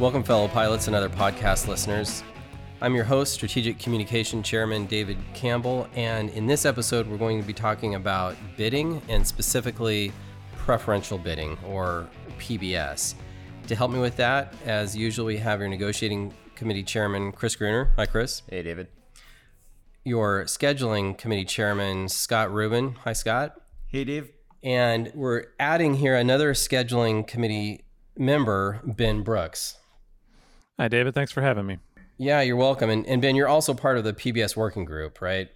Welcome, fellow pilots and other podcast listeners. I'm your host, Strategic Communication Chairman David Campbell, and in this episode, we're going to be talking about bidding and specifically preferential bidding or PBS. To help me with that, as usual, we have your negotiating committee chairman, Chris Gruner. Hi, Chris. Hey, David. Your scheduling committee chairman, Scott Rubin. Hi, Scott. Hey, Dave. And we're adding here another scheduling committee member, Ben Brooks. Hi, David. Thanks for having me. Yeah, you're welcome. And, and Ben, you're also part of the PBS working group, right?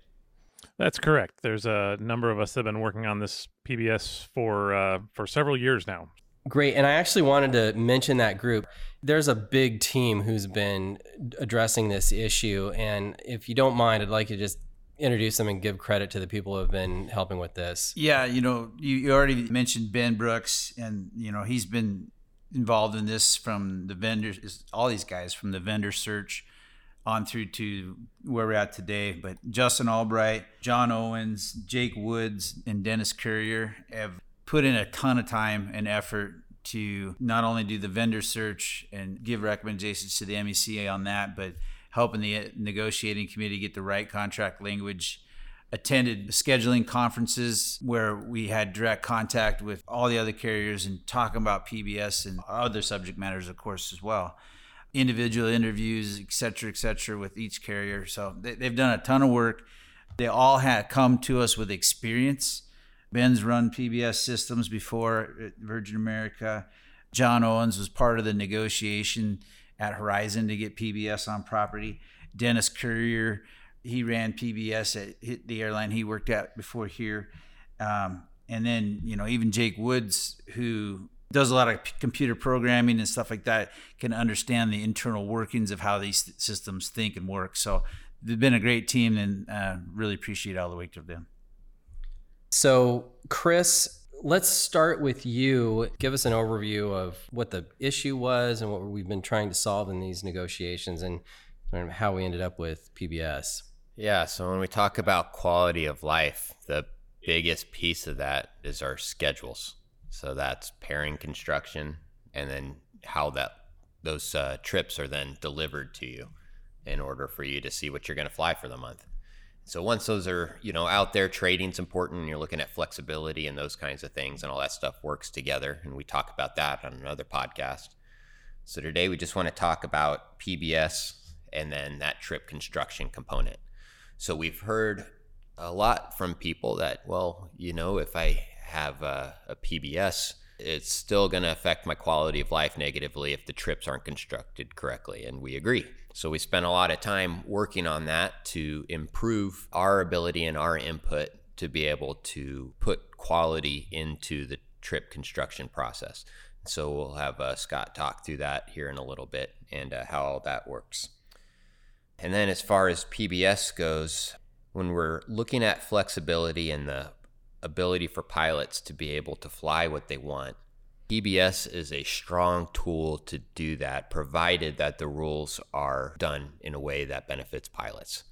That's correct. There's a number of us that have been working on this PBS for uh, for several years now. Great. And I actually wanted to mention that group. There's a big team who's been addressing this issue. And if you don't mind, I'd like to just introduce them and give credit to the people who have been helping with this. Yeah, you know, you, you already mentioned Ben Brooks, and, you know, he's been involved in this from the vendors, all these guys from the vendor search on through to where we're at today. But Justin Albright, John Owens, Jake Woods, and Dennis Courier have put in a ton of time and effort to not only do the vendor search and give recommendations to the MECA on that, but helping the negotiating committee get the right contract language attended scheduling conferences where we had direct contact with all the other carriers and talking about PBS and other subject matters, of course, as well. Individual interviews, et cetera, et cetera, with each carrier. So they, have done a ton of work. They all had come to us with experience. Ben's run PBS systems before at Virgin America. John Owens was part of the negotiation at Horizon to get PBS on property. Dennis Courier he ran PBS at the airline he worked at before here. Um, and then, you know, even Jake Woods, who does a lot of computer programming and stuff like that, can understand the internal workings of how these systems think and work. So they've been a great team and uh, really appreciate all the work of them. So, Chris, let's start with you. Give us an overview of what the issue was and what we've been trying to solve in these negotiations and how we ended up with PBS. Yeah. So when we talk about quality of life, the biggest piece of that is our schedules. So that's pairing construction and then how that those uh, trips are then delivered to you in order for you to see what you're going to fly for the month. So once those are, you know, out there, trading's important. And you're looking at flexibility and those kinds of things, and all that stuff works together. And we talk about that on another podcast. So today we just want to talk about PBS and then that trip construction component. So we've heard a lot from people that, well, you know, if I have a, a PBS, it's still going to affect my quality of life negatively if the trips aren't constructed correctly. And we agree. So we spent a lot of time working on that to improve our ability and our input to be able to put quality into the trip construction process. So we'll have uh, Scott talk through that here in a little bit and uh, how all that works. And then as far as PBS goes, when we're looking at flexibility and the ability for pilots to be able to fly what they want, PBS is a strong tool to do that, provided that the rules are done in a way that benefits pilots.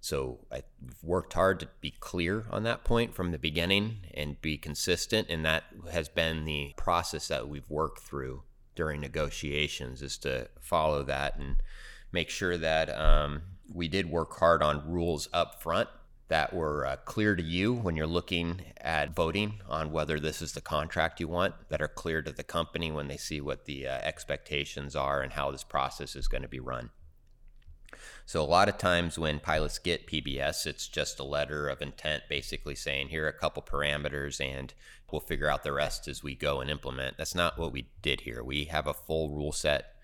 So I've worked hard to be clear on that point from the beginning and be consistent, and that has been the process that we've worked through during negotiations is to follow that and make sure that um, we did work hard on rules up front that were uh, clear to you when you're looking at voting on whether this is the contract you want, that are clear to the company when they see what the uh, expectations are and how this process is going to be run. So, a lot of times when pilots get PBS, it's just a letter of intent basically saying, here are a couple parameters and we'll figure out the rest as we go and implement. That's not what we did here. We have a full rule set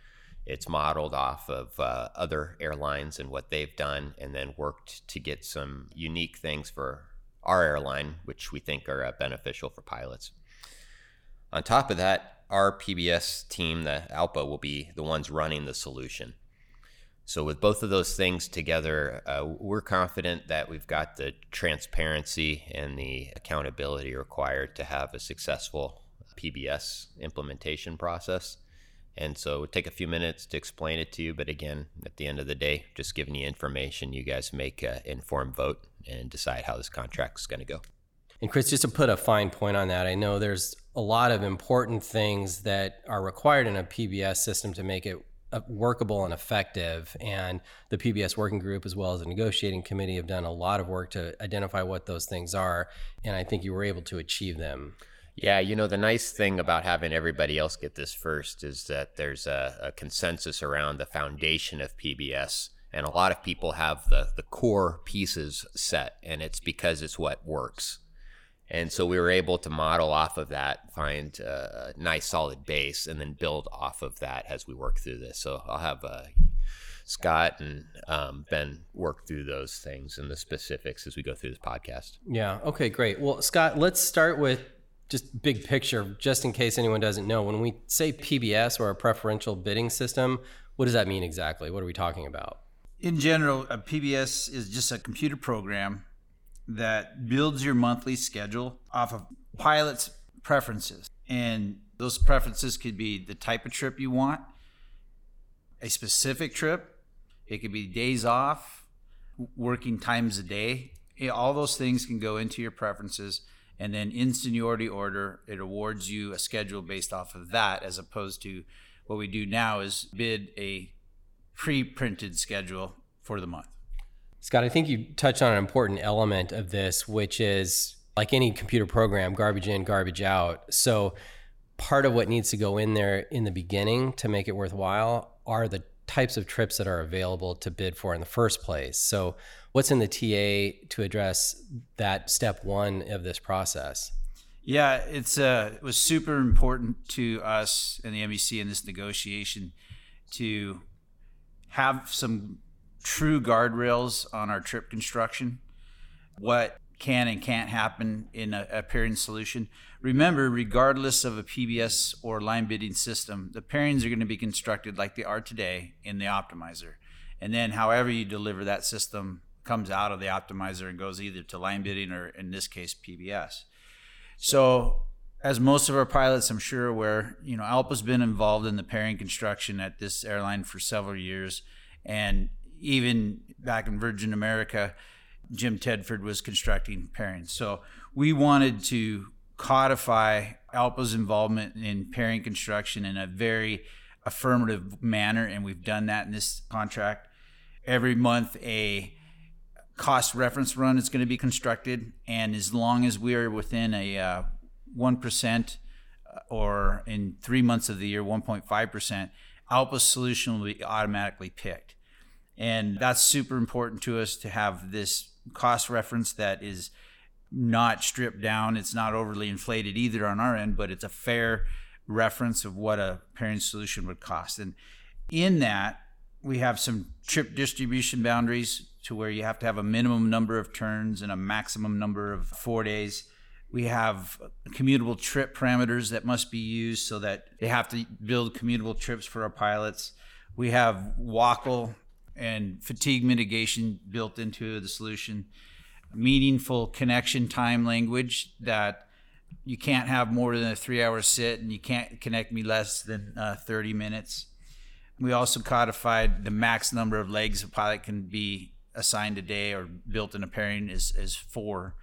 it's modeled off of uh, other airlines and what they've done, and then worked to get some unique things for our airline, which we think are uh, beneficial for pilots. On top of that, our PBS team, the ALPA, will be the ones running the solution. So, with both of those things together, uh, we're confident that we've got the transparency and the accountability required to have a successful PBS implementation process. And so it take a few minutes to explain it to you. But again, at the end of the day, just giving you information, you guys make an informed vote and decide how this contract is going to go. And Chris, just to put a fine point on that, I know there's a lot of important things that are required in a PBS system to make it uh, workable and effective. And the PBS working group, as well as the negotiating committee, have done a lot of work to identify what those things are. And I think you were able to achieve them. Yeah, you know, the nice thing about having everybody else get this first is that there's a, a, consensus around the foundation of PBS. And a lot of people have the, the core pieces set, and it's because it's what works. And so we were able to model off of that, find a nice solid base, and then build off of that as we work through this. So I'll have uh, Scott and um, Ben work through those things and the specifics as we go through this podcast. Yeah. Okay, great. Well, Scott, let's start with just big picture, just in case anyone doesn't know. When we say PBS or a preferential bidding system, what does that mean exactly? What are we talking about? In general, a PBS is just a computer program that builds your monthly schedule off of pilot's preferences. And those preferences could be the type of trip you want, a specific trip, it could be days off, working times a day. All those things can go into your preferences. And then in seniority order, it awards you a schedule based off of that, as opposed to what we do now is bid a pre printed schedule for the month. Scott, I think you touched on an important element of this, which is like any computer program, garbage in, garbage out. So, part of what needs to go in there in the beginning to make it worthwhile are the types of trips that are available to bid for in the first place. So, what's in the TA to address that step one of this process? Yeah, it's uh, it was super important to us and the MEC in this negotiation to have some true guardrails on our trip construction, what can and can't happen in a, a pairing solution. Remember, regardless of a PBS or line bidding system, the pairings are going to be constructed like they are today in the optimizer. And then, however you deliver that system comes out of the optimizer and goes either to line bidding or, in this case, PBS. So, as most of our pilots, I'm sure, aware, you know, ALPA's been involved in the pairing construction at this airline for several years, and even back in Virgin America, Jim Tedford was constructing pairings. So we wanted to codify ALPA's involvement in pairing construction in a very affirmative manner, and we've done that in this contract. Every month, a cost reference run is going to be constructed, and as long as we are within a uh, 1% uh, or in three months of the year, 1.5%, ALPA's solution will be automatically picked. And that's super important to us to have this cost reference that is not stripped down. It's not overly inflated either on our end, but it's a fair reference of what a pairing solution would cost. And in that, we have some trip distribution boundaries to where you have to have a minimum number of turns and a maximum number of four days. We have commutable trip parameters that must be used so that they have to build commutable trips for our pilots. We have WOCL and fatigue mitigation built into the solution. Meaningful connection time language that you can't have more than a three hour sit and you can't connect me less than uh, 30 minutes. We also codified the max number of legs a pilot can be assigned a day or built in a pairing is, is four.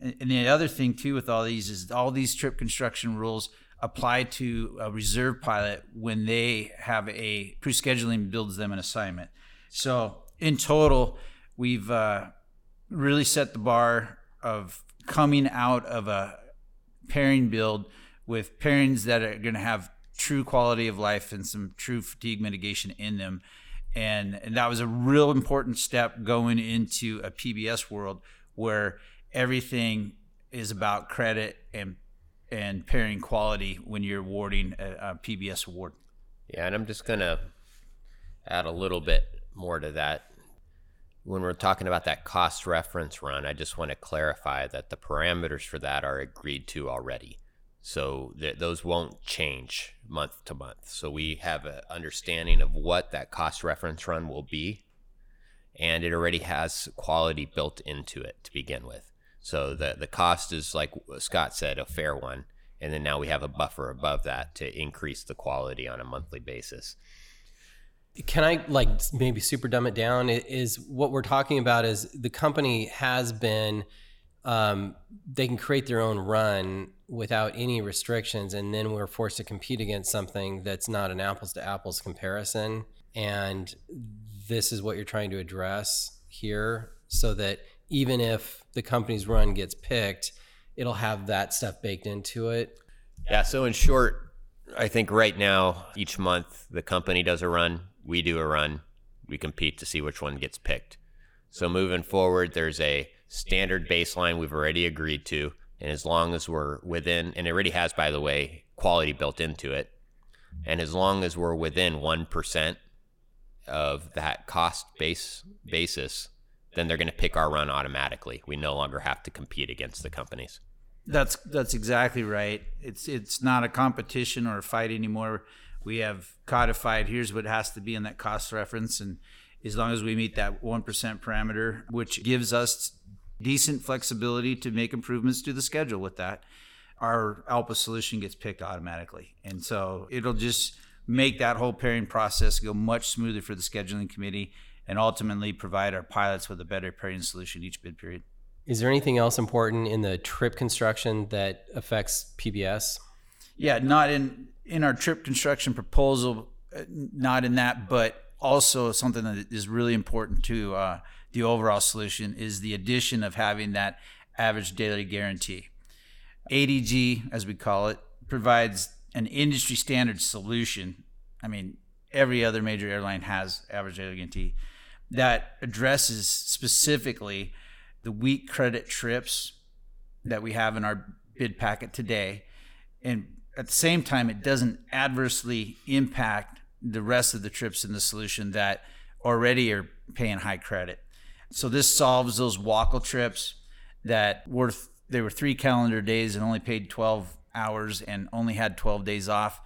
And the other thing too with all these is all these trip construction rules apply to a reserve pilot when they have a pre-scheduling builds them an assignment. So in total, we've uh, really set the bar of coming out of a pairing build with pairings that are going to have true quality of life and some true fatigue mitigation in them. And, and that was a real important step going into a PBS world where everything is about credit and and pairing quality when you're awarding a, a PBS award. Yeah, and I'm just gonna add a little bit more to that. When we're talking about that cost reference run, I just want to clarify that the parameters for that are agreed to already. So th- those won't change month to month. So we have an understanding of what that cost reference run will be, and it already has quality built into it to begin with. So the the cost is like Scott said, a fair one, and then now we have a buffer above that to increase the quality on a monthly basis can I like maybe super dumb it down? Is what we're talking about is the company has been um, they can create their own run without any restrictions, and then we're forced to compete against something that's not an apples to apples comparison. And this is what you're trying to address here, so that even if the company's run gets picked, it'll have that stuff baked into it. Yeah. So in short, I think right now each month the company does a run, we do a run, we compete to see which one gets picked. So moving forward, there's a standard baseline we've already agreed to, and as long as we're within, and it already has, by the way, quality built into it, and as long as we're within one percent of that cost base basis, then they're going to pick our run automatically. We no longer have to compete against the companies. That's that's exactly right. It's it's not a competition or a fight anymore. We have codified. Here's what has to be in that cost reference, and as long as we meet that one percent parameter, which gives us decent flexibility to make improvements to the schedule with that, our ALPA solution gets picked automatically, and so it'll just make that whole pairing process go much smoother for the scheduling committee, and ultimately provide our pilots with a better pairing solution each bid period. Is there anything else important in the trip construction that affects PBS? Yeah, not in in our trip construction proposal, uh, not in that, but also something that is really important to uh, the overall solution is the addition of having that average daily guarantee. ADG, as we call it, provides an industry standard solution. I mean, every other major airline has average daily guarantee that addresses specifically the weak credit trips that we have in our bid packet today. And at the same time, it doesn't adversely impact the rest of the trips in the solution that already are paying high credit. So this solves those WACL trips that were they were three calendar days and only paid 12 hours and only had 12 days off.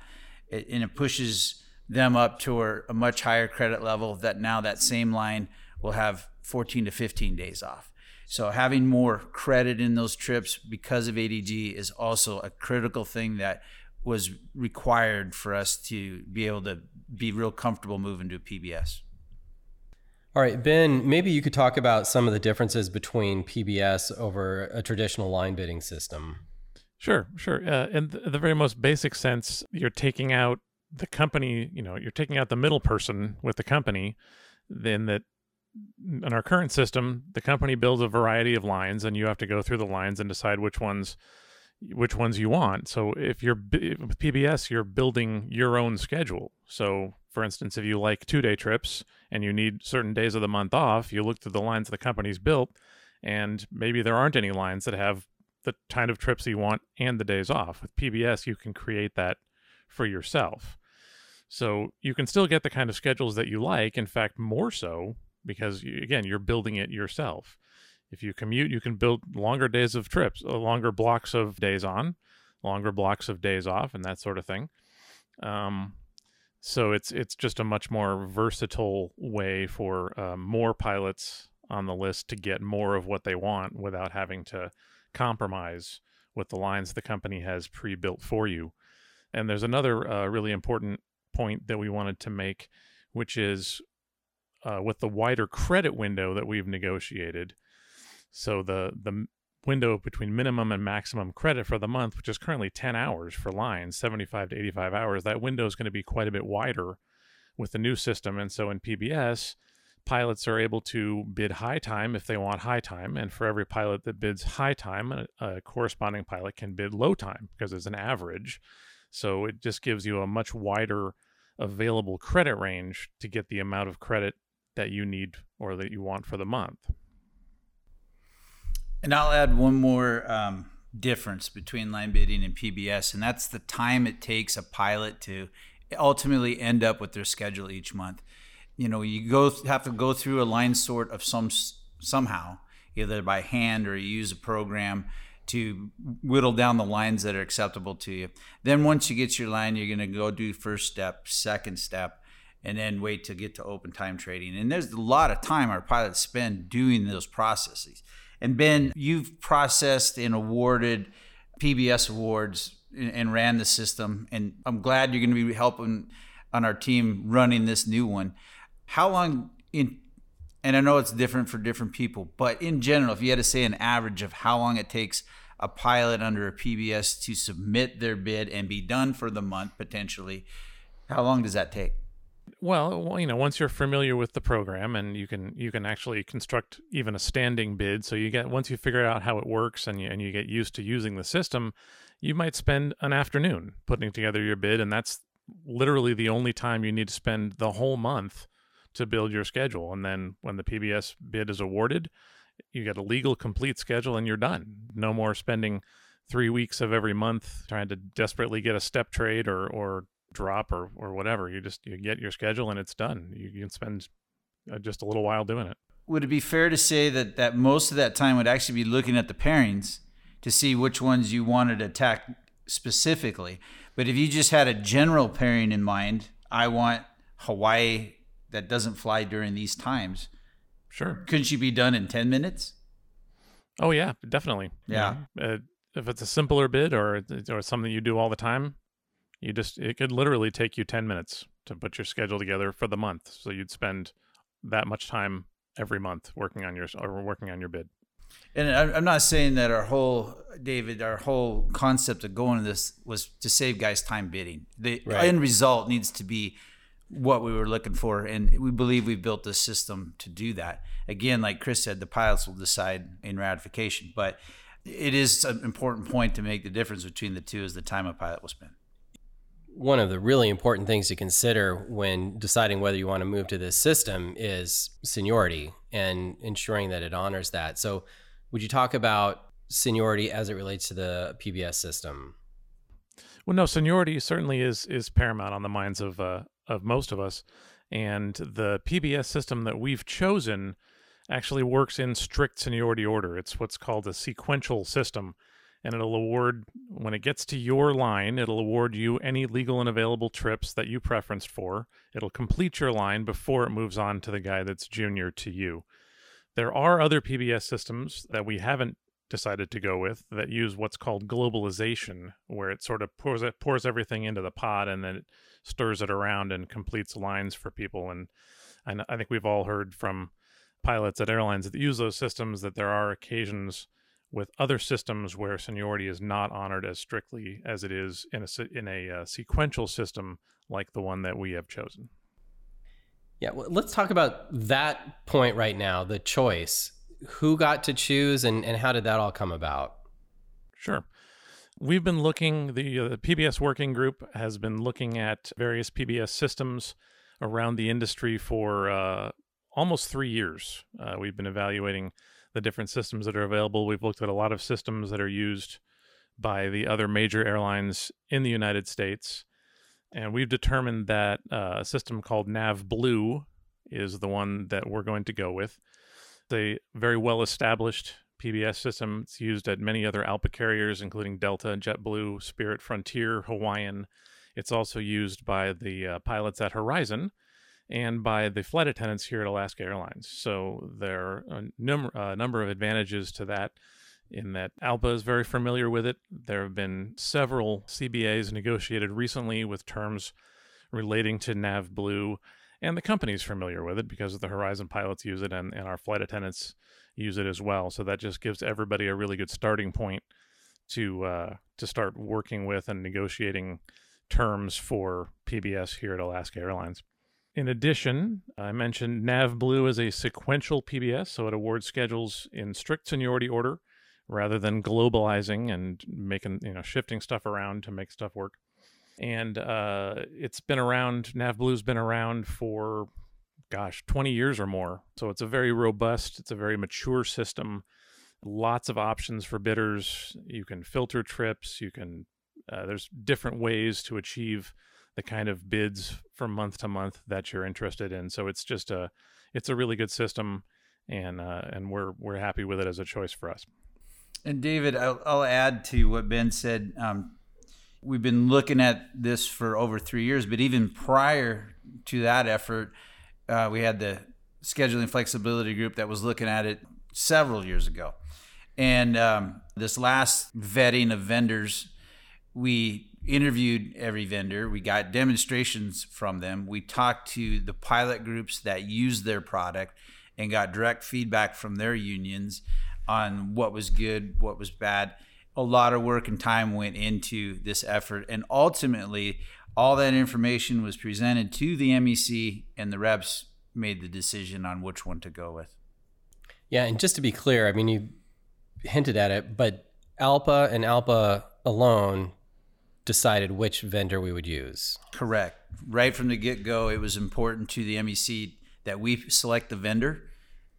It, and it pushes them up to a much higher credit level that now that same line will have 14 to 15 days off. So having more credit in those trips because of ADG is also a critical thing that was required for us to be able to be real comfortable moving to PBS. All right, Ben, maybe you could talk about some of the differences between PBS over a traditional line bidding system. Sure, sure. Uh, in the very most basic sense, you're taking out the company, you know, you're taking out the middle person with the company, then that in our current system, the company builds a variety of lines, and you have to go through the lines and decide which ones which ones you want. So if you're with PBS, you're building your own schedule. So for instance, if you like two day trips and you need certain days of the month off, you look through the lines the company's built, and maybe there aren't any lines that have the kind of trips you want and the days off. With PBS, you can create that for yourself. So you can still get the kind of schedules that you like. In fact, more so because again you're building it yourself if you commute you can build longer days of trips uh, longer blocks of days on longer blocks of days off and that sort of thing um, so it's it's just a much more versatile way for uh, more pilots on the list to get more of what they want without having to compromise with the lines the company has pre-built for you and there's another uh, really important point that we wanted to make which is uh, with the wider credit window that we've negotiated. So the the window between minimum and maximum credit for the month, which is currently 10 hours for lines, 75 to 85 hours, that window is going to be quite a bit wider with the new system. And so in PBS, pilots are able to bid high time if they want high time. And for every pilot that bids high time, a, a corresponding pilot can bid low time because it's an average. So it just gives you a much wider available credit range to get the amount of credit that you need or that you want for the month. And I'll add one more um, difference between line bidding and PBS, and that's the time it takes a pilot to ultimately end up with their schedule each month. You know, you go have to go through a line sort of some somehow, either by hand or you use a program to whittle down the lines that are acceptable to you. Then once you get your line, you're going to go do first step, second step, and then wait to get to open time trading. And there's a lot of time our pilots spend doing those processes. And Ben, you've processed and awarded PBS awards and, ran the system, and I'm glad you're going to be helping on our team running this new one. How long in and I know it's different for different people, but in general, if you had to say an average of how long it takes a pilot under a PBS to submit their bid and be done for the month potentially, how long does that take? Well, you know, once you're familiar with the program and you can you can actually construct even a standing bid, so you get once you figure out how it works and you, and you get used to using the system, you might spend an afternoon putting together your bid and that's literally the only time you need to spend the whole month to build your schedule. And then when the PBS bid is awarded, you get a legal complete schedule and you're done. No more spending three weeks of every month trying to desperately get a step trade or or drop or or whatever. You just you get your schedule and it's done. You, you can spend uh, just a little while doing it. Would it be fair to say that that most of that time would actually be looking at the pairings to see which ones you wanted to attack specifically? But if you just had a general pairing in mind, I want Hawaii that doesn't fly during these times. Sure. Couldn't you be done in 10 minutes? Oh yeah, definitely. Yeah. uh, if it's a simpler bid or or something you do all the time, you just it could literally take you 10 minutes to put your schedule together for the month. So you'd spend that much time every month working on your or working on your bid. And I'm not saying that our whole David, our whole concept of going to this was to save guys time bidding. The Right. end result needs to be what we were looking for, and we believe we've built this system to do that. Again, like Chris said, the pilots will decide in ratification, but it is an important point to make the difference between the two is the time a pilot will spend. One of the really important things to consider when deciding whether you want to move to this system is seniority and ensuring that it honors that. So, would you talk about seniority as it relates to the PBS system? Well, no, seniority certainly is is paramount on the minds of uh, of most of us, and the PBS system that we've chosen actually works in strict seniority order. It's what's called a sequential system, and it'll award when it gets to your line, it'll award you any legal and available trips that you preferenced for. It'll complete your line before it moves on to the guy that's junior to you. There are other PBS systems that we haven't decided to go with that use what's called globalization, where it sort of pours it pours everything into the pot and then it stirs it around and completes lines for people. And kn- I think we've all heard from pilots at airlines that use those systems that there are occasions with other systems where seniority is not honored as strictly as it is in a in a uh, sequential system like the one that we have chosen. Yeah, well, let's talk about that point right now the choice. Who got to choose and, and how did that all come about? Sure. We've been looking, the, uh, the PBS working group has been looking at various PBS systems around the industry for uh, almost three years. Uh, we've been evaluating the different systems that are available. We've looked at a lot of systems that are used by the other major airlines in the United States. And we've determined that uh, a system called Nav Blue is the one that we're going to go with. It's a very well established PBS system. It's used at many other ALPA carriers, including Delta, JetBlue, Spirit, Frontier, Hawaiian. It's also used by the uh, pilots at Horizon and by the flight attendants here at Alaska Airlines. So there are a num- uh, number of advantages to that in that ALPA is very familiar with it. There have been several CBAs negotiated recently with terms relating to Nav Blue, and the company's familiar with it because the Horizon pilots use it and, and our flight attendants use it as well. So that just gives everybody a really good starting point to uh, to start working with and negotiating terms for PBS here at Alaska Airlines. In addition, I mentioned Nav Blue is a sequential PBS, so it awards schedules in strict seniority order rather than globalizing and making you know shifting stuff around to make stuff work. And uh, it's been around. Nav Blue's been around for gosh, 20 years or more. So it's a very robust, it's a very mature system. Lots of options for bidders. You can filter trips. You can. Uh, there's different ways to achieve the kind of bids from month to month that you're interested in. So it's just a, it's a really good system, and uh, and we're we're happy with it as a choice for us. And David, I'll, I'll add to what Ben said. Um, we've been looking at this for over three years, but even prior to that effort, uh, we had the scheduling flexibility group that was looking at it several years ago. And um, this last vetting of vendors, we interviewed every vendor. We got demonstrations from them. We talked to the pilot groups that use their product, and got direct feedback from their unions on what was good, what was bad. A lot of work and time went into this effort, and ultimately, all that information was presented to the MEC, and the reps made the decision on which one to go with. Yeah, and just to be clear, I mean, you hinted at it, but ALPA and ALPA alone decided which vendor we would use. Correct. Right from the get go, it was important to the MEC that we select the vendor,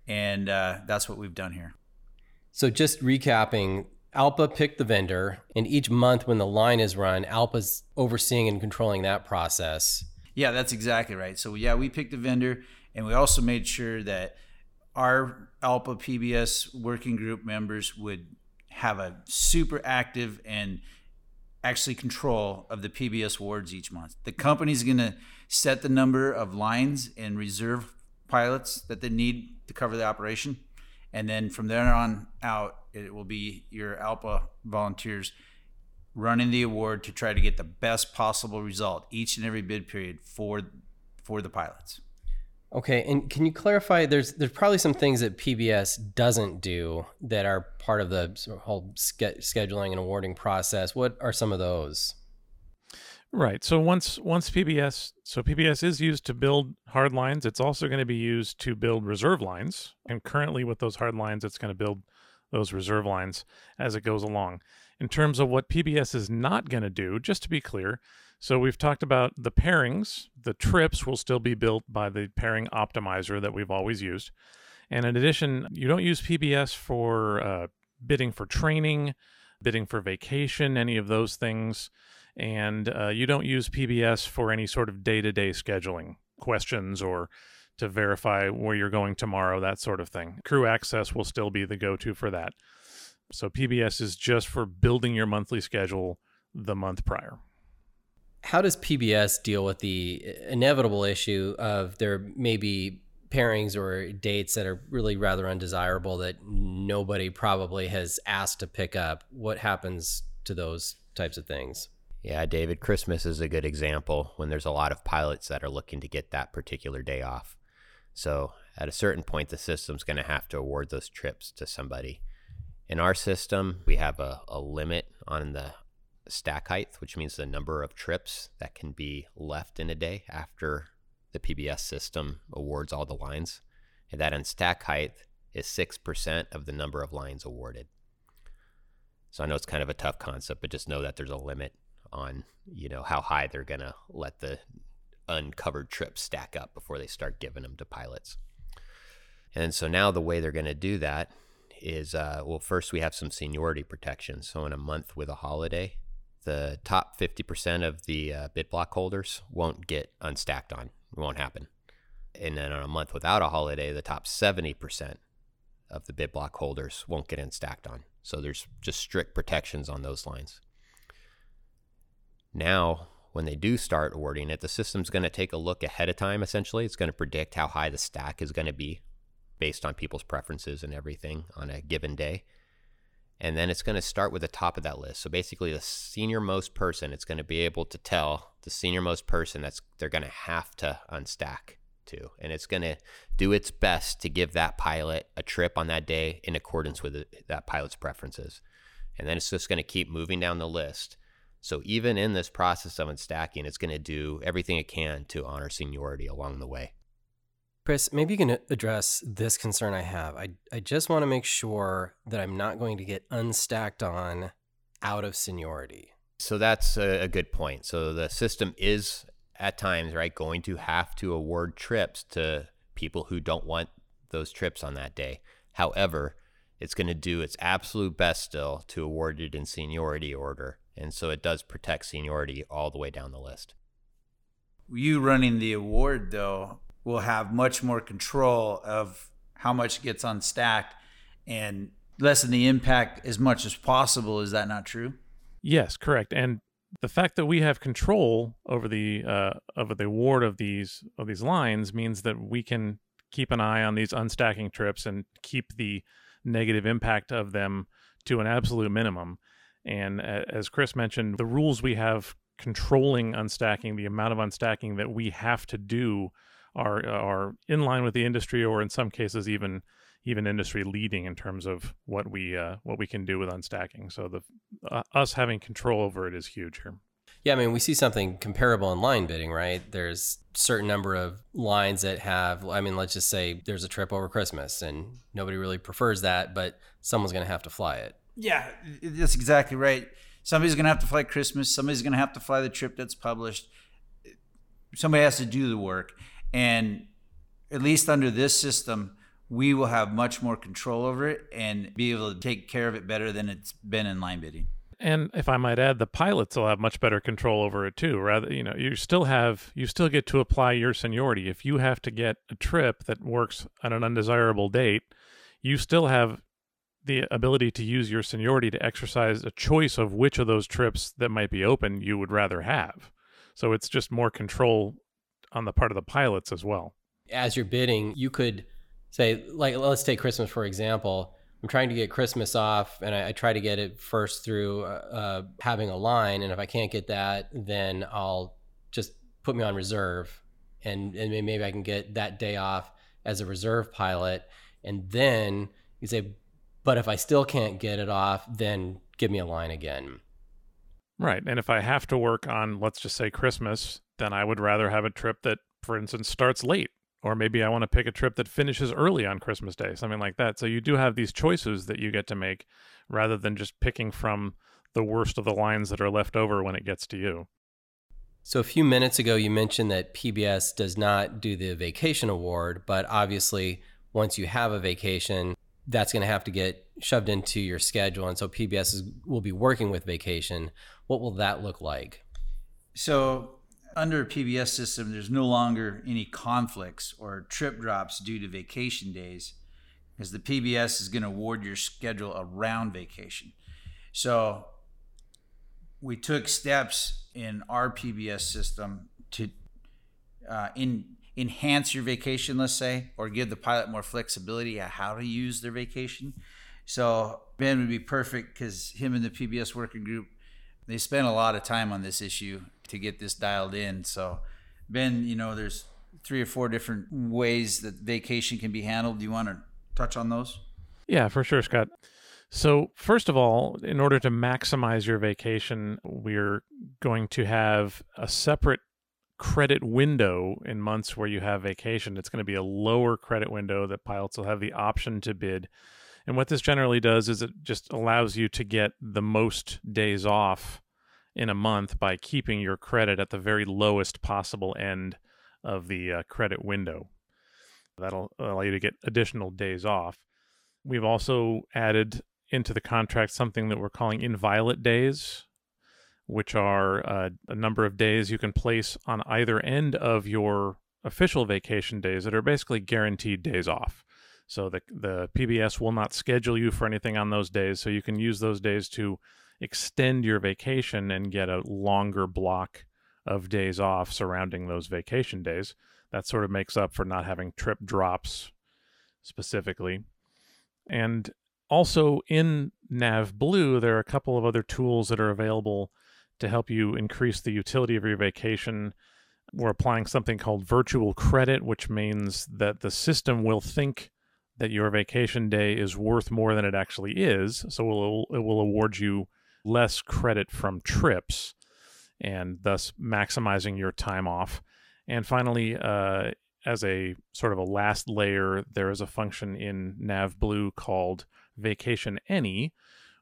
and uh, that's what we've done here. So, just recapping, ALPA picked the vendor, and each month when the line is run, ALPA's overseeing and controlling that process. Yeah, that's exactly right. So, yeah, we picked the vendor, and we also made sure that our ALPA PBS working group members would have a super active and actually control of the PBS wards each month. The company's going to set the number of lines and reserve pilots that they need to cover the operation. And then from there on out, it will be your ALPA volunteers running the award to try to get the best possible result each and every bid period for for the pilots. Okay, and can you clarify? There's there's probably some things that PBS doesn't do that are part of the whole ske- scheduling and awarding process. What are some of those? Right. So once once PBS so PBS is used to build hard lines, it's also going to be used to build reserve lines. And currently with those hard lines, it's going to build those reserve lines as it goes along. In terms of what PBS is not going to do, just to be clear, so we've talked about the pairings. The trips will still be built by the pairing optimizer that we've always used. And in addition, you don't use PBS for uh, bidding for training, bidding for vacation, any of those things. And uh, you don't use PBS for any sort of day to day scheduling questions or to verify where you're going tomorrow, that sort of thing. Crew access will still be the go to for that. So PBS is just for building your monthly schedule the month prior how does PBS deal with the inevitable issue of there may be pairings or dates that are really rather undesirable that nobody probably has asked to pick up? What happens to those types of things? Yeah, David, Christmas is a good example when there's a lot of pilots that are looking to get that particular day off. So at a certain point, the system's going to have to award those trips to somebody. In our system, we have a, a limit on the stack height, which means the number of trips that can be left in a day after the PBS system awards all the lines. And that on stack height is 6% of the number of lines awarded. So I know it's kind of a tough concept, but just know that there's a limit on, you know, how high they're going to let the uncovered trips stack up before they start giving them to pilots. And so now the way they're going to do that is, uh, well, first we have some seniority protection. So in a month with a holiday, the top 50% of the uh, bid block holders won't get unstacked on. It won't happen. And then on a month without a holiday, the top 70% of the bid block holders won't get unstacked on. So there's just strict protections on those lines. Now, when they do start awarding it, the system's going to take a look ahead of time, essentially. It's going to predict how high the stack is going to be based on people's preferences and everything on a given day and then it's going to start with the top of that list. So basically, the senior most person, it's going to be able to tell the senior most person that's they're going to have to unstack to, and it's going to do its best to give that pilot a trip on that day in accordance with that pilot's preferences, and then it's just going to keep moving down the list. So even in this process of unstacking, it's going to do everything it can to honor seniority along the way. Chris, maybe you can address this concern I have. I, I just want to make sure that I'm not going to get unstacked on out of seniority. So that's a, a good point. So the system is at times, right, going to have to award trips to people who don't want those trips on that day. However, it's going to do its absolute best still to award it in seniority order. And so it does protect seniority all the way down the list. You running the award, though, will have much more control of how much gets unstacked and lessen the impact as much as possible. Is that not true? Yes, correct. And the fact that we have control over the uh, over the award of these of these lines means that we can keep an eye on these unstacking trips and keep the negative impact of them to an absolute minimum. And as Chris mentioned, the rules we have controlling unstacking, the amount of unstacking that we have to do are are in line with the industry, or in some cases even even industry leading in terms of what we uh, what we can do with unstacking. So the uh, us having control over it is huge here. Yeah, I mean, we see something comparable in line bidding, right? There's certain number of lines that have, I mean, let's just say there's a trip over Christmas and nobody really prefers that, but someone's going to have to fly it. Yeah, that's exactly right. Somebody's going to have to fly Christmas. Somebody's going to have to fly the trip that's published. Somebody has to do the work. And at least under this system, we will have much more control over it and be able to take care of it better than it's been in line bidding. And if I might add, the pilots will have much better control over it too. Rather, you know, you still have you still get to apply your seniority. If you have to get a trip that works on an undesirable date, you still have the ability to use your seniority to exercise a choice of which of those trips that might be open you would rather have. So it's just more control on the part of the pilots as well. As you're bidding, you could say, like, let's take Christmas for example. I'm trying to get Christmas off, and I, I try to get it first through uh, uh, having a line. And if I can't get that, then I'll just put me on reserve, and and maybe I can get that day off as a reserve pilot. And then you say, but if I still can't get it off, then give me a line again. Right. And if I have to work on, let's just say Christmas, then I would rather have a trip that, for instance, starts late. Or maybe I want to pick a trip that finishes early on Christmas Day, something like that. So you do have these choices that you get to make rather than just picking from the worst of the lines that are left over when it gets to you. So, a few minutes ago, you mentioned that PBS does not do the vacation award, but obviously, once you have a vacation, that's going to have to get shoved into your schedule. And so, PBS is, will be working with vacation. What will that look like? So, under a PBS system, there's no longer any conflicts or trip drops due to vacation days because the PBS is going to award your schedule around vacation. So we took steps in our PBS system to uh, in, enhance your vacation, let's say, or give the pilot more flexibility at how to use their vacation. So Ben would be perfect because him and the PBS working group they spent a lot of time on this issue to get this dialed in. So, Ben, you know, there's three or four different ways that vacation can be handled. Do you want to touch on those? Yeah, for sure, Scott. So, first of all, in order to maximize your vacation, we're going to have a separate credit window in months where you have vacation. It's going to be a lower credit window that pilots will have the option to bid and what this generally does is it just allows you to get the most days off in a month by keeping your credit at the very lowest possible end of the uh, credit window. That'll allow you to get additional days off. We've also added into the contract something that we're calling inviolate days, which are uh, a number of days you can place on either end of your official vacation days that are basically guaranteed days off. So the the PBS will not schedule you for anything on those days, so you can use those days to extend your vacation and get a longer block of days off surrounding those vacation days. That sort of makes up for not having trip drops specifically. And also in Nav Blue, there are a couple of other tools that are available to help you increase the utility of your vacation. We're applying something called virtual credit, which means that the system will think that your vacation day is worth more than it actually is. So it will, it will award you less credit from trips and thus maximizing your time off. And finally, uh, as a sort of a last layer, there is a function in NavBlue called Vacation Any,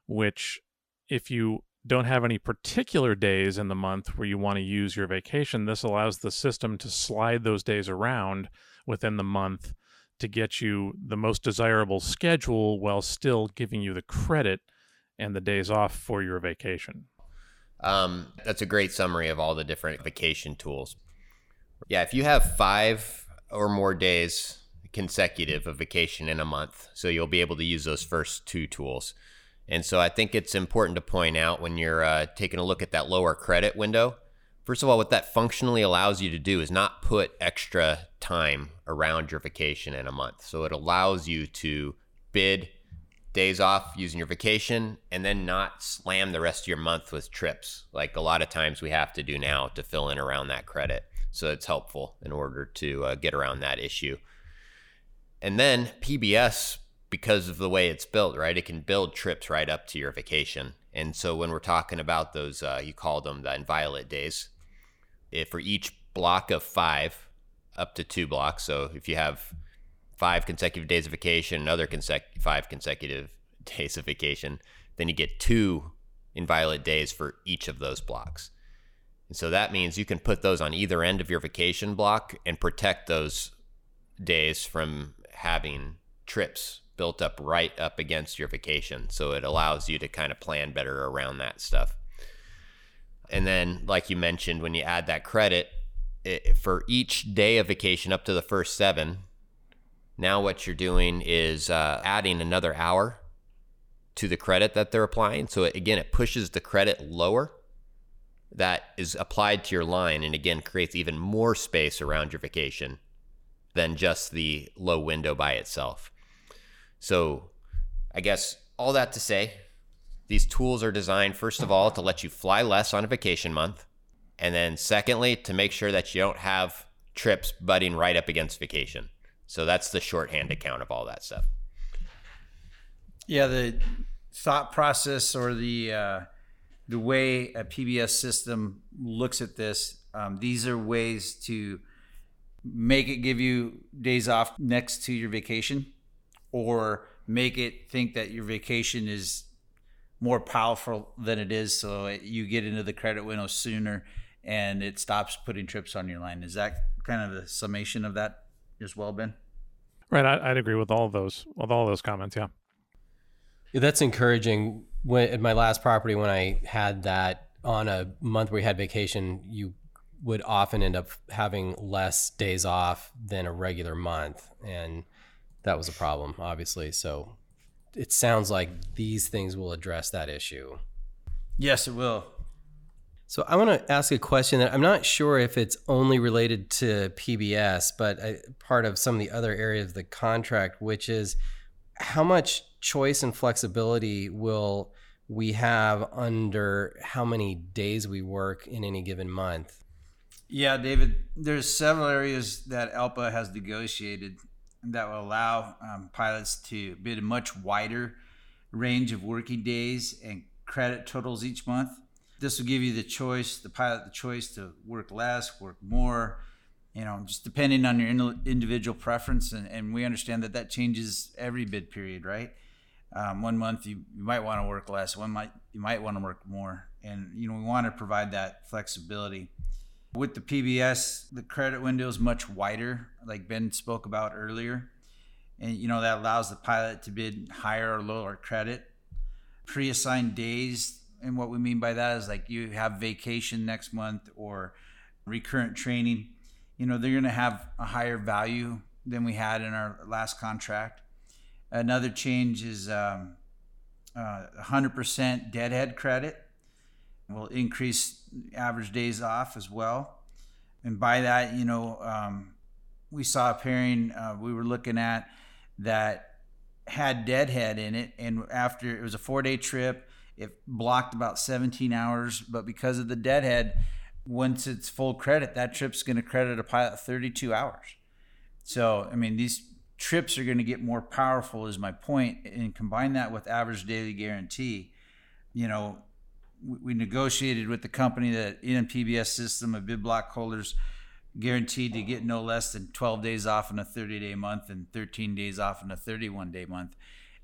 which, if you don't have any particular days in the month where you want to use your vacation, this allows the system to slide those days around within the month to get you the most desirable schedule while still giving you the credit and the days off for your vacation. Um, that's a great summary of all the different vacation tools. Yeah, if you have five or more days consecutive of vacation in a month, so you'll be able to use those first two tools. And so I think it's important to point out when you're uh, taking a look at that lower credit window First of all, what that functionally allows you to do is not put extra time around your vacation in a month. So it allows you to bid days off using your vacation and then not slam the rest of your month with trips like a lot of times we have to do now to fill in around that credit. So it's helpful in order to uh, get around that issue. And then PBS, because of the way it's built, right, it can build trips right up to your vacation. And so when we're talking about those, uh, you call them the inviolate days, if for each block of five, up to two blocks. So if you have five consecutive days of vacation, another consec- five consecutive days of vacation, then you get two inviolate days for each of those blocks. And so that means you can put those on either end of your vacation block and protect those days from having trips built up right up against your vacation. So it allows you to kind of plan better around that stuff. And then, like you mentioned, when you add that credit, it, for each day of vacation up to the first seven, now what you're doing is uh, adding another hour to the credit that they're applying. So it, again, it pushes the credit lower that is applied to your line and again creates even more space around your vacation than just the low window by itself. So I guess all that to say, these tools are designed, first of all, to let you fly less on a vacation month. And then, secondly, to make sure that you don't have trips butting right up against vacation. So that's the shorthand account of all that stuff. Yeah, the thought process or the uh, the way a PBS system looks at this, um, these are ways to make it give you days off next to your vacation, or make it think that your vacation is more powerful than it is, so you get into the credit window sooner, and it stops putting trips on your line. Is that kind of the summation of that as well, Ben? Right, I, would agree with all of those with all of those comments. Yeah. Yeah, that's encouraging. When at my last property, when I had that on a month where we had vacation, you would often end up having less days off than a regular month, and that was a problem, obviously. So it sounds like these things will address that issue. Yes, it will. So I want to ask a question that I'm not sure if it's only related to PBS, but part of some of the other areas of the contract, which is how much choice and flexibility will we have under how many days we work in any given month? Yeah, David, there's several areas that ALPA has negotiated that will allow um, pilots to bid a much wider range of working days and credit totals each month. This will give you the choice, the pilot the choice to work less, work more, you know, just depending on your individual preference. And, and we understand that that changes every bid period, right? Um, one month you, you might want to work less, one might you might want to work more, and you know we want to provide that flexibility. With the PBS, the credit window is much wider, like Ben spoke about earlier, and you know that allows the pilot to bid higher or lower credit. Pre-assigned days, and what we mean by that is like you have vacation next month or recurrent training you know, they're going to have a higher value than we had in our last contract. Another change is um, uh, 100% deadhead credit will increase average days off as well. And by that, you know, um, we saw a pairing uh, we were looking at that had deadhead in it. And after it was a four day trip, it blocked about 17 hours. But because of the deadhead, once it's full credit, that trip's going to credit a pilot 32 hours. So, I mean, these trips are going to get more powerful, is my point. And combine that with average daily guarantee. You know, we negotiated with the company that in PBS system of bid block holders guaranteed to get no less than 12 days off in a 30 day month and 13 days off in a 31 day month.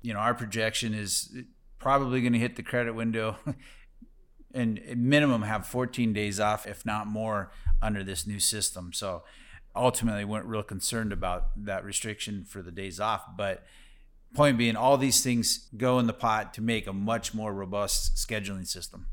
You know, our projection is probably going to hit the credit window and minimum have 14 days off, if not more, under this new system. So ultimately, weren't real concerned about that restriction for the days off. But point being, all these things go in the pot to make a much more robust scheduling system.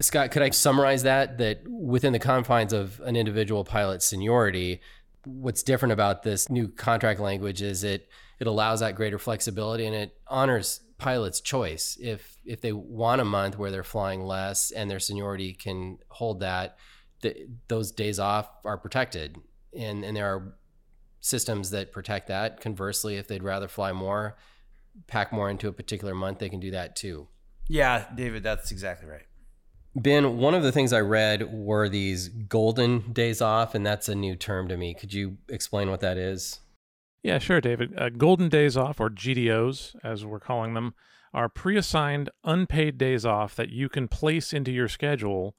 Scott, could I summarize that? That within the confines of an individual pilot's seniority, what's different about this new contract language is it it allows that greater flexibility and it honors pilot's choice. If if they want a month where they're flying less and their seniority can hold that, th- those days off are protected, and and there are systems that protect that. Conversely, if they'd rather fly more, pack more into a particular month, they can do that too. Yeah, David, that's exactly right. Ben, one of the things I read were these golden days off, and that's a new term to me. Could you explain what that is? Yeah, sure, David. Uh, golden days off, or GDOs, as we're calling them, are pre assigned unpaid days off that you can place into your schedule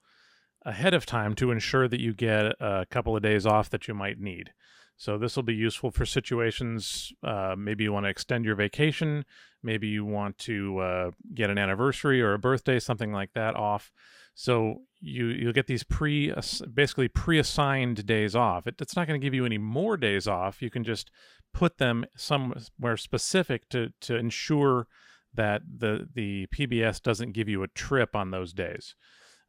ahead of time to ensure that you get a couple of days off that you might need. So this will be useful for situations. Uh, maybe you want to extend your vacation. Maybe you want to uh, get an anniversary or a birthday, something like that off. So you you'll get these pre basically pre-assigned days off. It, it's not going to give you any more days off. You can just put them somewhere specific to to ensure that the the PBS doesn't give you a trip on those days.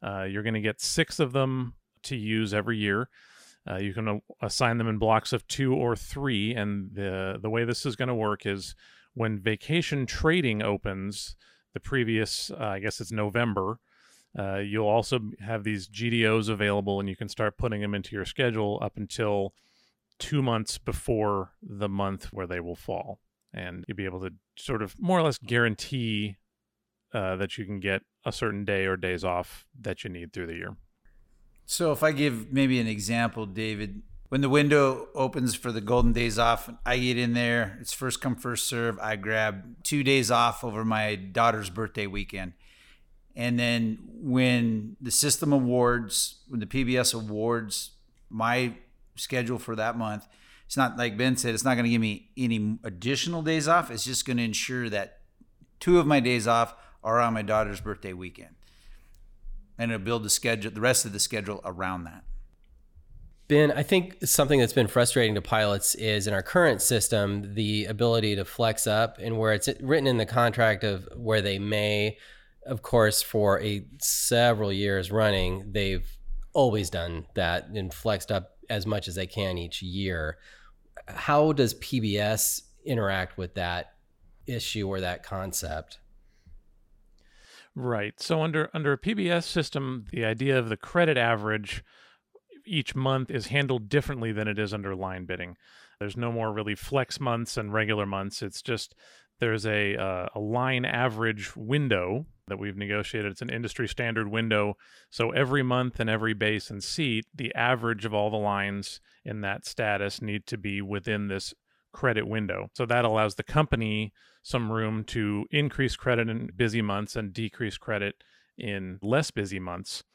Uh, you're going to get six of them to use every year. Uh, you can assign them in blocks of two or three, and the the way this is going to work is when vacation trading opens, the previous uh, I guess it's November. Uh, you'll also have these GDOs available, and you can start putting them into your schedule up until two months before the month where they will fall, and you'll be able to sort of more or less guarantee uh, that you can get a certain day or days off that you need through the year. So if I give maybe an example, David, when the window opens for the golden days off, I get in there. It's first come, first serve. I grab two days off over my daughter's birthday weekend. And then when the system awards, when the PBS awards my schedule for that month, it's not like Ben said, it's not going to give me any additional days off. It's just going to ensure that two of my days off are on my daughter's birthday weekend and it'll build the schedule, the rest of the schedule around that. Ben, I think something that's been frustrating to pilots is in our current system, the ability to flex up and where it's written in the contract of where they may, of course, for a several years running, they've always done that and flexed up as much as they can each year. How does PBS interact with that issue or that concept? Right. So under under a PBS system, the idea of the credit average each month is handled differently than it is under line bidding. There's no more really flex months and regular months. It's just there's a uh, a line average window that we've negotiated. It's an industry standard window. So every month and every base and seat, the average of all the lines in that status need to be within this credit window. So that allows the company some room to increase credit in busy months and decrease credit in less busy months.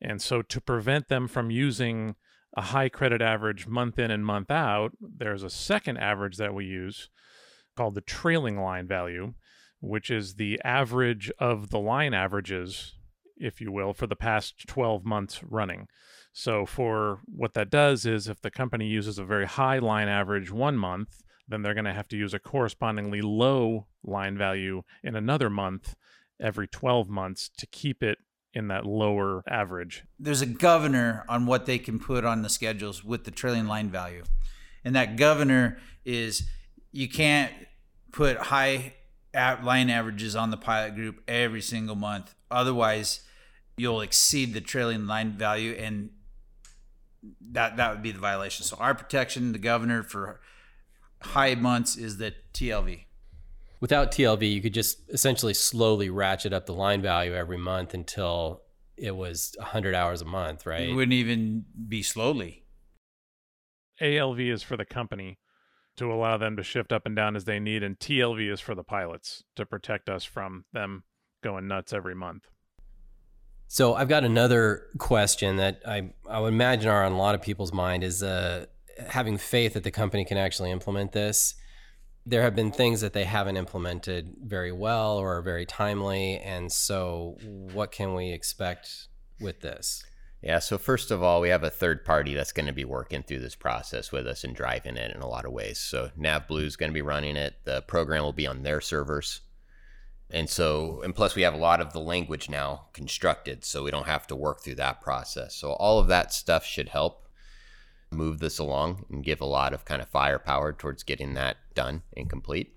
And so to prevent them from using a high credit average month in and month out, there's a second average that we use called the trailing line value, which is the average of the line averages, if you will, for the past 12 months running. So, for what that does is if the company uses a very high line average one month, then they're going to have to use a correspondingly low line value in another month every 12 months to keep it in that lower average. There's a governor on what they can put on the schedules with the trailing line value. And that governor is you can't put high line averages on the pilot group every single month. Otherwise, you'll exceed the trailing line value and that that would be the violation. So our protection, the governor for high months is the TLV. Without TLV, you could just essentially slowly ratchet up the line value every month until it was 100 hours a month, right? It wouldn't even be slowly. ALV is for the company to allow them to shift up and down as they need, and TLV is for the pilots to protect us from them going nuts every month. So I've got another question that I I would imagine are on a lot of people's mind is uh, having faith that the company can actually implement this. There have been things that they haven't implemented very well or very timely, and so what can we expect with this? Yeah, so first of all, we have a third party that's going to be working through this process with us and driving it in a lot of ways. So NavBlue is going to be running it. The program will be on their servers. And so, and plus, we have a lot of the language now constructed, so we don't have to work through that process. So, all of that stuff should help move this along and give a lot of kind of firepower towards getting that done and complete.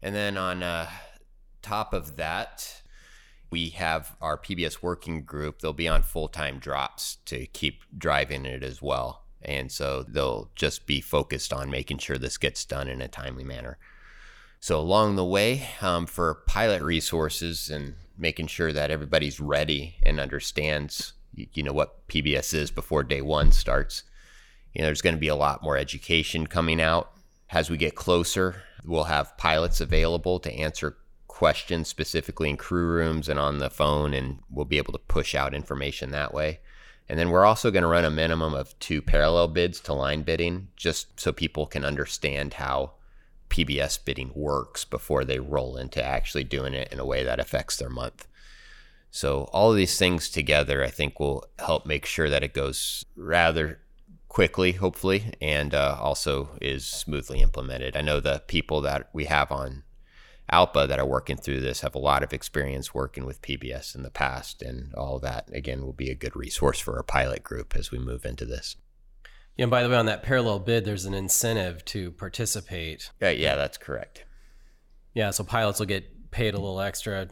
And then on uh, top of that, we have our PBS working group. They'll be on full time drops to keep driving it as well. And so they'll just be focused on making sure this gets done in a timely manner. So along the way, um, for pilot resources and making sure that everybody's ready and understands you know what PBS is before day one starts. You know, there's going to be a lot more education coming out as we get closer. We'll have pilots available to answer questions specifically in crew rooms and on the phone, and we'll be able to push out information that way. And then we're also going to run a minimum of two parallel bids to line bidding just so people can understand how PBS bidding works before they roll into actually doing it in a way that affects their month. So, all of these things together, I think, will help make sure that it goes rather quickly, hopefully, and uh, also is smoothly implemented. I know the people that we have on ALPA that are working through this have a lot of experience working with PBS in the past, and all that again will be a good resource for our pilot group as we move into this. Yeah, and by the way, on that parallel bid, there's an incentive to participate. Yeah, yeah, that's correct. Yeah, so pilots will get paid a little extra.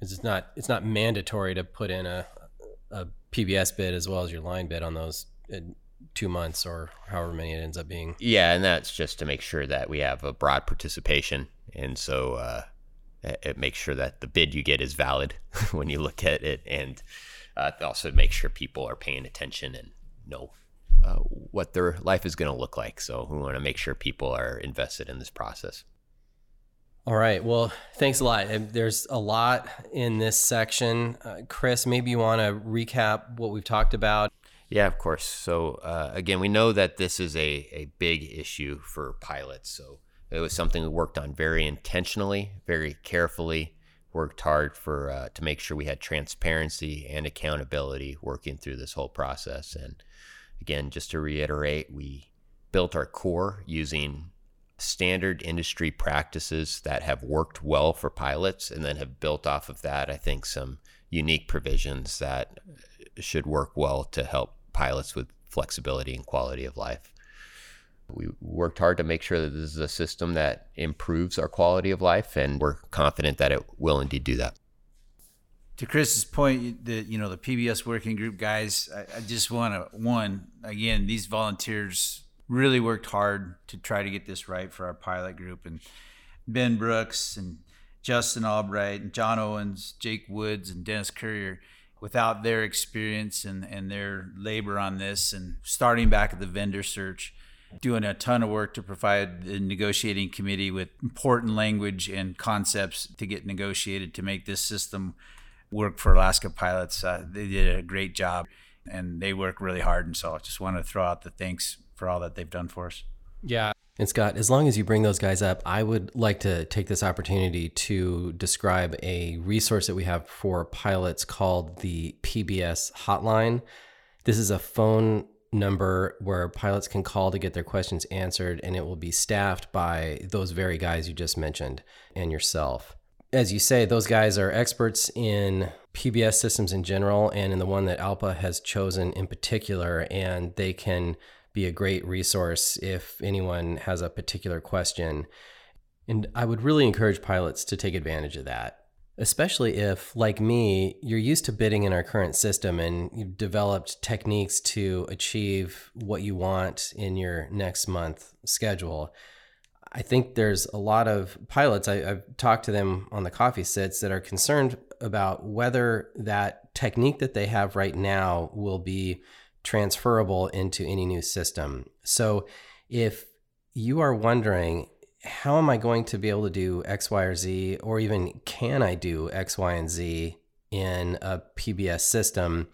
It's not it's not mandatory to put in a a PBS bid as well as your line bid on those two months or however many it ends up being. Yeah, and that's just to make sure that we have a broad participation and so uh, it makes sure that the bid you get is valid when you look at it, and uh, also make sure people are paying attention and know uh, what their life is going to look like. So we want to make sure people are invested in this process. All right. Well, thanks a lot. There's a lot in this section. Uh, Chris, maybe you want to recap what we've talked about. Yeah, of course. So, uh, again, we know that this is a, a big issue for pilots. So, it was something we worked on very intentionally, very carefully. Worked hard for uh, to make sure we had transparency and accountability working through this whole process. And again, just to reiterate, we built our core using standard industry practices that have worked well for pilots, and then have built off of that. I think some unique provisions that should work well to help pilots with flexibility and quality of life. We worked hard to make sure that this is a system that improves our quality of life, and we're confident that it will indeed do that. To Chris's point, the you know the PBS working group guys, I, I just want to one again. These volunteers really worked hard to try to get this right for our pilot group, and Ben Brooks and Justin Albright and John Owens, Jake Woods and Dennis Courier without their experience and, and their labor on this and starting back at the vendor search doing a ton of work to provide the negotiating committee with important language and concepts to get negotiated to make this system work for Alaska pilots. Uh, they did a great job and they work really hard. And so I just want to throw out the thanks for all that they've done for us. Yeah. And Scott, as long as you bring those guys up, I would like to take this opportunity to describe a resource that we have for pilots called the PBS Hotline. This is a phone number where pilots can call to get their questions answered, and it will be staffed by those very guys you just mentioned and yourself. As you say, those guys are experts in PBS systems in general and in the one that ALPA has chosen in particular, and they can be a great resource if anyone has a particular question. And I would really encourage pilots to take advantage of that especially if, like me, you're used to bidding in our current system and you've developed techniques to achieve what you want in your next month schedule. I think there's a lot of pilots, I, have talked to them on the coffee sits, that are concerned about whether that technique that they have right now will be transferable into any new system. So if you are wondering, how am I going to be able to do X, Y, or Z, or even can I do X, Y, and Z in a PBS system?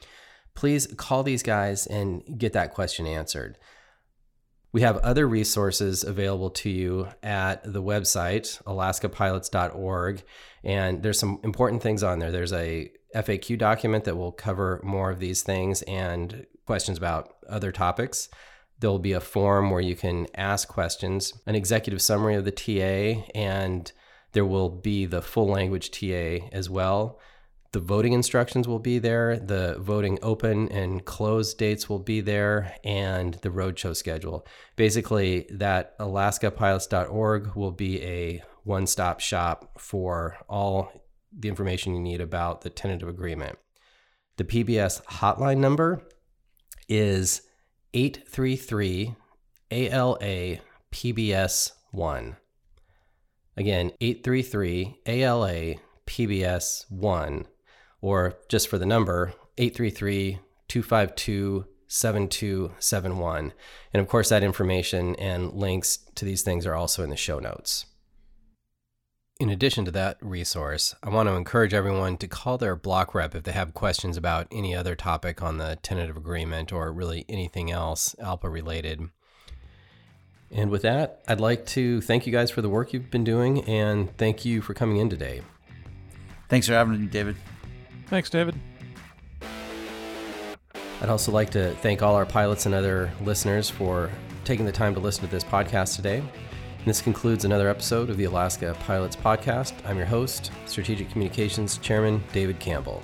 Please call these guys and get that question answered. We have other resources available to you at the website, alaskapilots.org. And there's some important things on there. There's a FAQ document that will cover more of these things and questions about other topics. There'll be a form where you can ask questions, an executive summary of the TA, and there will be the full language TA as well. The voting instructions will be there, the voting open and close dates will be there, and the roadshow schedule. Basically, that alaskapilots.org will be a one stop shop for all the information you need about the tentative agreement. The PBS hotline number is 833 ALA PBS 1. Again, 833 ALA PBS 1. or just for the number, 833 252 7271. And of course, that information and links to these things are also in the show notes. In addition to that resource, I want to encourage everyone to call their block rep if they have questions about any other topic on the tentative agreement or really anything else ALPA related. And with that, I'd like to thank you guys for the work you've been doing and thank you for coming in today. Thanks for having me, David. Thanks, David. I'd also like to thank all our pilots and other listeners for taking the time to listen to this podcast today. This concludes another episode of the Alaska Pilots Podcast. I'm your host, Strategic Communications Chairman David Campbell.